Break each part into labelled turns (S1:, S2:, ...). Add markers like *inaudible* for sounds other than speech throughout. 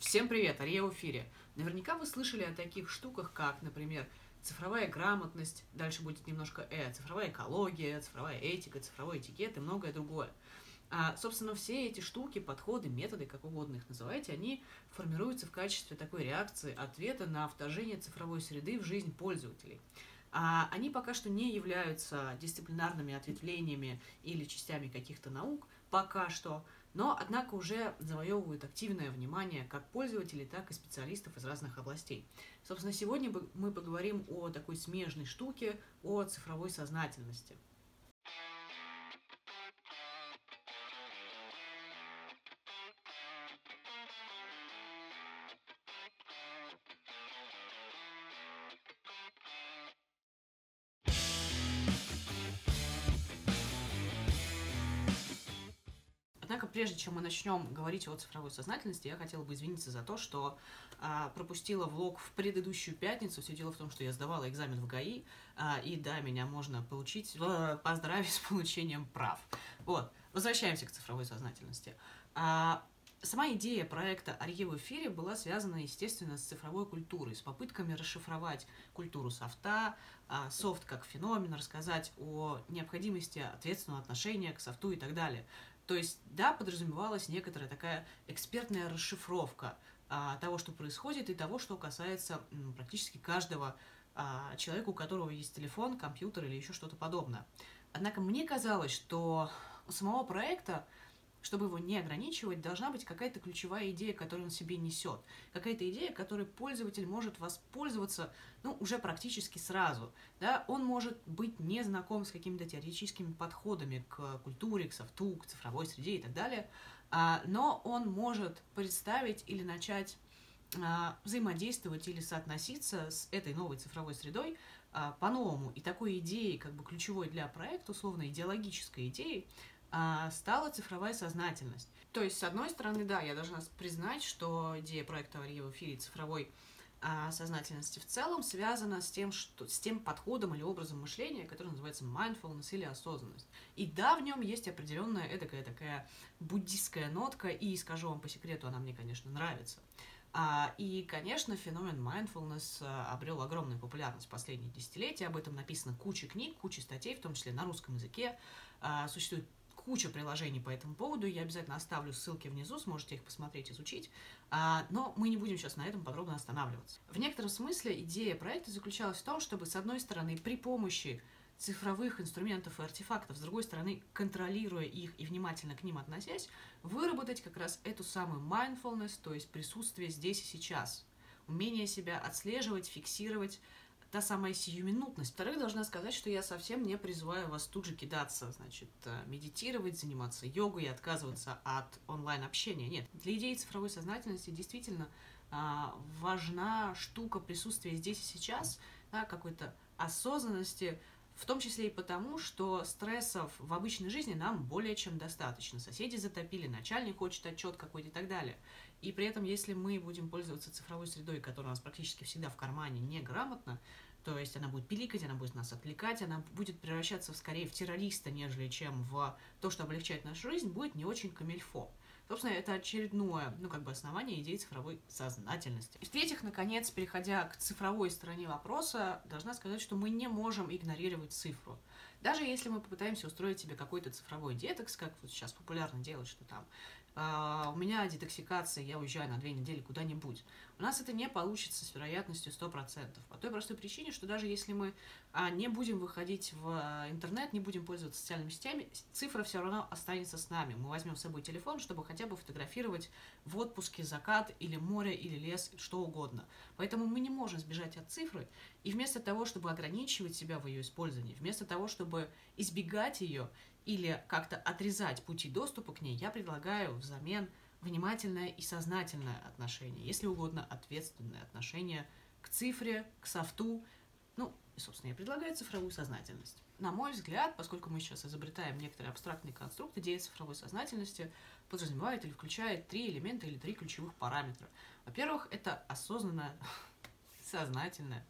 S1: Всем привет, Ария в эфире. Наверняка вы слышали о таких штуках, как, например, цифровая грамотность, дальше будет немножко «э», цифровая экология, цифровая этика, цифровой этикет и многое другое. А, собственно, все эти штуки, подходы, методы, как угодно их называйте, они формируются в качестве такой реакции, ответа на вторжение цифровой среды в жизнь пользователей. А они пока что не являются дисциплинарными ответвлениями или частями каких-то наук, пока что, но, однако, уже завоевывают активное внимание как пользователей, так и специалистов из разных областей. Собственно, сегодня мы поговорим о такой смежной штуке, о цифровой сознательности – прежде чем мы начнем говорить о цифровой сознательности, я хотела бы извиниться за то, что а, пропустила влог в предыдущую пятницу. Все дело в том, что я сдавала экзамен в ГАИ, а, и да, меня можно получить, поздравить *laughs* с получением прав. Вот, возвращаемся к цифровой сознательности. А, Сама идея проекта «Арье в эфире» была связана, естественно, с цифровой культурой, с попытками расшифровать культуру софта, софт как феномен, рассказать о необходимости ответственного отношения к софту и так далее. То есть, да, подразумевалась некоторая такая экспертная расшифровка а, того, что происходит, и того, что касается м, практически каждого а, человека, у которого есть телефон, компьютер или еще что-то подобное. Однако мне казалось, что у самого проекта чтобы его не ограничивать, должна быть какая-то ключевая идея, которую он себе несет. Какая-то идея, которой пользователь может воспользоваться ну, уже практически сразу. Да? Он может быть не знаком с какими-то теоретическими подходами к культуре, к софту, к цифровой среде и так далее, а, но он может представить или начать а, взаимодействовать или соотноситься с этой новой цифровой средой а, по-новому. И такой идеей, как бы ключевой для проекта, условно идеологической идеей, стала цифровая сознательность. То есть, с одной стороны, да, я должна признать, что идея проекта «Ария в эфире» цифровой а, сознательности в целом связана с тем, что, с тем подходом или образом мышления, который называется mindfulness или осознанность. И да, в нем есть определенная эдакая такая буддистская нотка, и скажу вам по секрету, она мне, конечно, нравится. А, и, конечно, феномен mindfulness а, обрел огромную популярность в последние десятилетия. Об этом написано куча книг, куча статей, в том числе на русском языке. А, существует куча приложений по этому поводу, я обязательно оставлю ссылки внизу, сможете их посмотреть, изучить, а, но мы не будем сейчас на этом подробно останавливаться. В некотором смысле идея проекта заключалась в том, чтобы, с одной стороны, при помощи цифровых инструментов и артефактов, с другой стороны, контролируя их и внимательно к ним относясь, выработать как раз эту самую mindfulness, то есть присутствие здесь и сейчас, умение себя отслеживать, фиксировать, та самая сиюминутность. Вторых, должна сказать, что я совсем не призываю вас тут же кидаться, значит, э, медитировать, заниматься йогой и отказываться от онлайн-общения. Нет, для идеи цифровой сознательности действительно а, важна штука присутствия здесь и сейчас, да, какой-то осознанности, в том числе и потому, что стрессов в обычной жизни нам более чем достаточно. Соседи затопили, начальник хочет отчет какой-то и так далее. И при этом, если мы будем пользоваться цифровой средой, которая у нас практически всегда в кармане, неграмотно, то есть она будет пиликать, она будет нас отвлекать, она будет превращаться скорее в террориста, нежели чем в то, что облегчает нашу жизнь, будет не очень камильфо. Собственно, это очередное, ну, как бы основание идеи цифровой сознательности. И в-третьих, наконец, переходя к цифровой стороне вопроса, должна сказать, что мы не можем игнорировать цифру. Даже если мы попытаемся устроить себе какой-то цифровой детокс, как вот сейчас популярно делать, что там у меня детоксикация, я уезжаю на две недели куда-нибудь. У нас это не получится с вероятностью 100%. По той простой причине, что даже если мы uh, не будем выходить в uh, интернет, не будем пользоваться социальными сетями, цифра все равно останется с нами. Мы возьмем с собой телефон, чтобы хотя бы фотографировать в отпуске закат или море, или лес, что угодно. Поэтому мы не можем сбежать от цифры. И вместо того, чтобы ограничивать себя в ее использовании, вместо того, чтобы избегать ее или как-то отрезать пути доступа к ней, я предлагаю взамен внимательное и сознательное отношение, если угодно ответственное отношение к цифре, к софту. Ну, и, собственно, я предлагаю цифровую сознательность. На мой взгляд, поскольку мы сейчас изобретаем некоторый абстрактный конструкт, идея цифровой сознательности подразумевает или включает три элемента или три ключевых параметра. Во-первых, это осознанное, *laughs* сознательное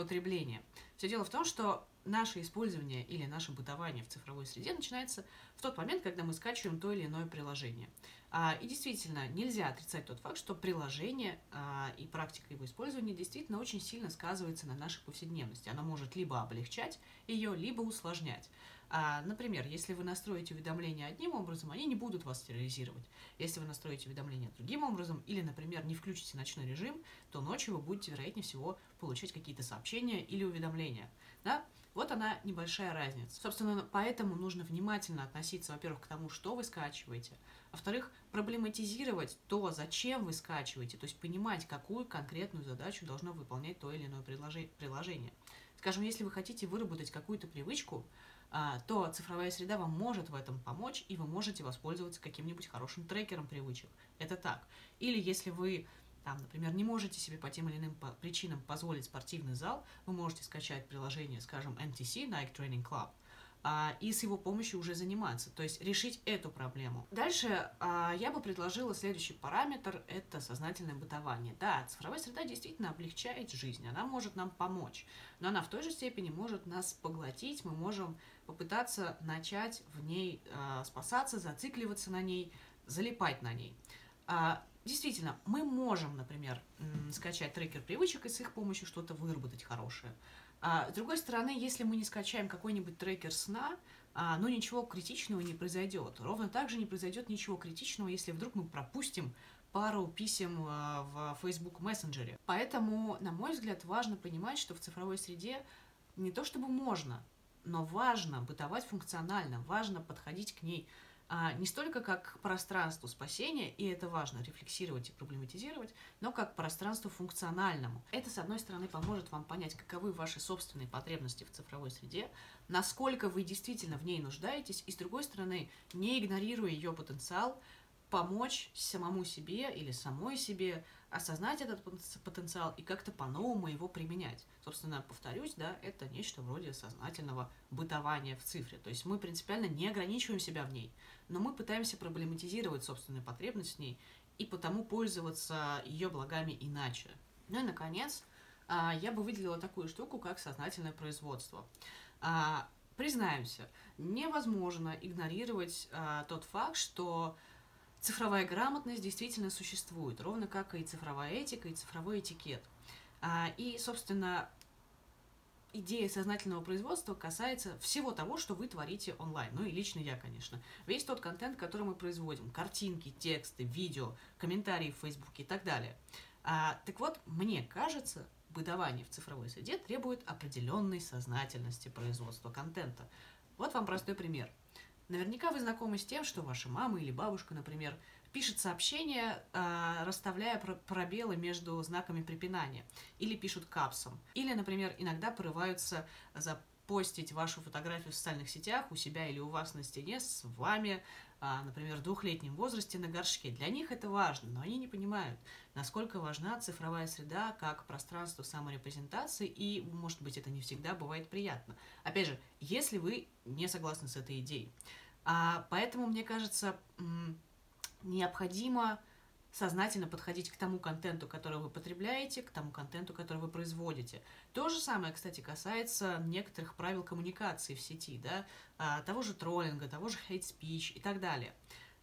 S1: потребление. Все дело в том, что наше использование или наше бытование в цифровой среде начинается в тот момент, когда мы скачиваем то или иное приложение. А, и действительно, нельзя отрицать тот факт, что приложение а, и практика его использования действительно очень сильно сказывается на нашей повседневности. Оно может либо облегчать ее, либо усложнять. А, например, если вы настроите уведомления одним образом, они не будут вас терроризировать. Если вы настроите уведомления другим образом, или, например, не включите ночной режим, то ночью вы будете, вероятнее всего, получать какие-то сообщения или уведомления. Да? Вот она небольшая разница. Собственно, поэтому нужно внимательно относиться, во-первых, к тому, что вы скачиваете, во-вторых, проблематизировать то, зачем вы скачиваете, то есть понимать, какую конкретную задачу должно выполнять то или иное приложение. Скажем, если вы хотите выработать какую-то привычку, а, то цифровая среда вам может в этом помочь, и вы можете воспользоваться каким-нибудь хорошим трекером привычек. Это так. Или если вы там, например, не можете себе по тем или иным причинам позволить спортивный зал, вы можете скачать приложение, скажем, NTC, Nike Training Club, а, и с его помощью уже заниматься, то есть решить эту проблему. Дальше а, я бы предложила следующий параметр – это сознательное бытование. Да, цифровая среда действительно облегчает жизнь, она может нам помочь, но она в той же степени может нас поглотить, мы можем попытаться начать в ней а, спасаться, зацикливаться на ней, залипать на ней. Действительно, мы можем, например, скачать трекер привычек и с их помощью что-то выработать хорошее. А, с другой стороны, если мы не скачаем какой-нибудь трекер сна, а, ну ничего критичного не произойдет. Ровно так же не произойдет ничего критичного, если вдруг мы пропустим пару писем а, в Facebook мессенджере. Поэтому, на мой взгляд, важно понимать, что в цифровой среде не то чтобы можно, но важно бытовать функционально, важно подходить к ней не столько как пространству спасения, и это важно рефлексировать и проблематизировать, но как пространству функциональному. Это, с одной стороны, поможет вам понять, каковы ваши собственные потребности в цифровой среде, насколько вы действительно в ней нуждаетесь, и, с другой стороны, не игнорируя ее потенциал, помочь самому себе или самой себе осознать этот потенциал и как-то по-новому его применять. Собственно, повторюсь, да, это нечто вроде сознательного бытования в цифре. То есть мы принципиально не ограничиваем себя в ней, но мы пытаемся проблематизировать собственную потребность в ней и потому пользоваться ее благами иначе. Ну и, наконец, а, я бы выделила такую штуку, как сознательное производство. А, признаемся, невозможно игнорировать а, тот факт, что цифровая грамотность действительно существует, ровно как и цифровая этика, и цифровой этикет. А, и, собственно, идея сознательного производства касается всего того, что вы творите онлайн. Ну и лично я, конечно. Весь тот контент, который мы производим. Картинки, тексты, видео, комментарии в Фейсбуке и так далее. А, так вот, мне кажется, бытование в цифровой среде требует определенной сознательности производства контента. Вот вам простой пример. Наверняка вы знакомы с тем, что ваша мама или бабушка, например, пишет сообщение, э, расставляя пробелы между знаками препинания, или пишут капсом, или, например, иногда порываются запостить вашу фотографию в социальных сетях у себя или у вас на стене с вами, э, например, в двухлетнем возрасте на горшке. Для них это важно, но они не понимают, насколько важна цифровая среда как пространство саморепрезентации, и, может быть, это не всегда бывает приятно. Опять же, если вы не согласны с этой идеей. А, поэтому, мне кажется, необходимо сознательно подходить к тому контенту, который вы потребляете, к тому контенту, который вы производите. То же самое, кстати, касается некоторых правил коммуникации в сети, да, а, того же троллинга, того же speech и так далее.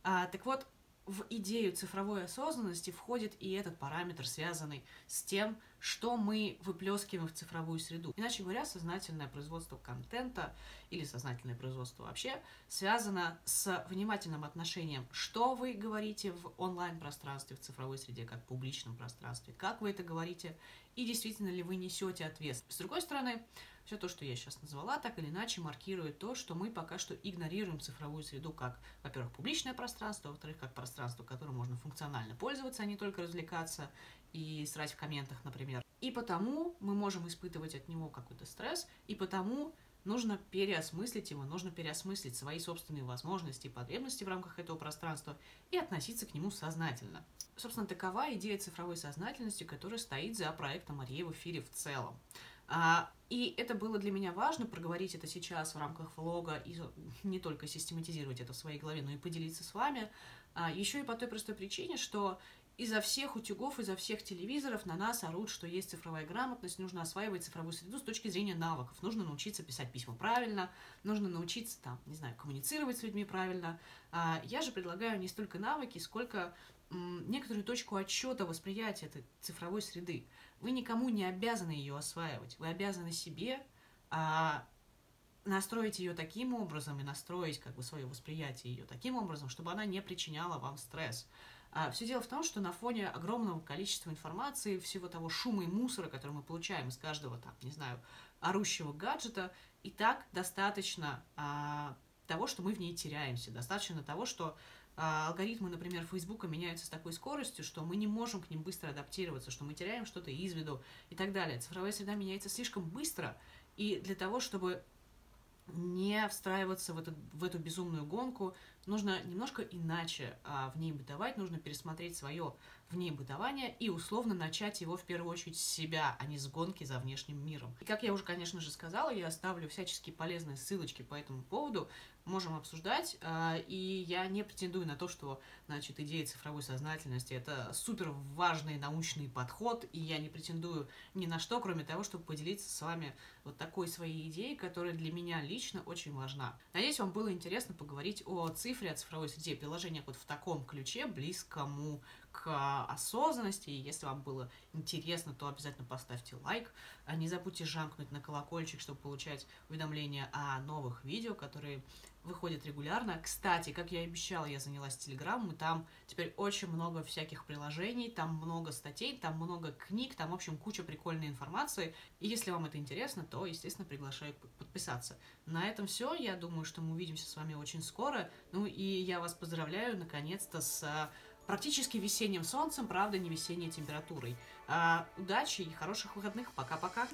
S1: А, так вот, в идею цифровой осознанности входит и этот параметр, связанный с тем, что мы выплескиваем в цифровую среду. Иначе говоря, сознательное производство контента или сознательное производство вообще связано с внимательным отношением, что вы говорите в онлайн-пространстве, в цифровой среде, как в публичном пространстве, как вы это говорите, и действительно ли вы несете ответственность. С другой стороны, все то, что я сейчас назвала, так или иначе маркирует то, что мы пока что игнорируем цифровую среду как, во-первых, публичное пространство, во-вторых, как пространство, которым можно функционально пользоваться, а не только развлекаться и срать в комментах, например. И потому мы можем испытывать от него какой-то стресс, и потому нужно переосмыслить его, нужно переосмыслить свои собственные возможности и потребности в рамках этого пространства и относиться к нему сознательно. Собственно, такова идея цифровой сознательности, которая стоит за проектом Марии в эфире в целом. А, и это было для меня важно, проговорить это сейчас в рамках влога и не только систематизировать это в своей голове, но и поделиться с вами. А, еще и по той простой причине, что изо всех утюгов, изо всех телевизоров на нас орут, что есть цифровая грамотность, нужно осваивать цифровую среду с точки зрения навыков. Нужно научиться писать письма правильно, нужно научиться, там, не знаю, коммуницировать с людьми правильно. А, я же предлагаю не столько навыки, сколько некоторую точку отсчета восприятия этой цифровой среды. Вы никому не обязаны ее осваивать. Вы обязаны себе а, настроить ее таким образом и настроить как бы свое восприятие ее таким образом, чтобы она не причиняла вам стресс. А, все дело в том, что на фоне огромного количества информации, всего того шума и мусора, который мы получаем из каждого, там, не знаю, орущего гаджета, и так достаточно а, того, что мы в ней теряемся. Достаточно того, что алгоритмы, например, Фейсбука меняются с такой скоростью, что мы не можем к ним быстро адаптироваться, что мы теряем что-то из виду и так далее. Цифровая среда меняется слишком быстро, и для того, чтобы не встраиваться в эту, в эту безумную гонку, нужно немножко иначе а, в ней бытовать, нужно пересмотреть свое в ней бытование и условно начать его в первую очередь с себя, а не с гонки за внешним миром. И как я уже, конечно же, сказала, я оставлю всяческие полезные ссылочки по этому поводу, можем обсуждать, а, и я не претендую на то, что, значит, идея цифровой сознательности — это супер важный научный подход, и я не претендую ни на что, кроме того, чтобы поделиться с вами вот такой своей идеей, которая для меня лично очень важна. Надеюсь, вам было интересно поговорить о цифре, о цифровой среде, приложениях вот в таком ключе, близкому к осознанности. И если вам было интересно, то обязательно поставьте лайк. А не забудьте жамкнуть на колокольчик, чтобы получать уведомления о новых видео, которые выходят регулярно. Кстати, как я и обещала, я занялась Телеграмом, и там теперь очень много всяких приложений, там много статей, там много книг, там, в общем, куча прикольной информации. И если вам это интересно, то, естественно, приглашаю подписаться. На этом все. Я думаю, что мы увидимся с вами очень скоро. Ну и я вас поздравляю, наконец-то, с практически весенним солнцем, правда, не весенней температурой. А, удачи и хороших выходных. Пока-пока.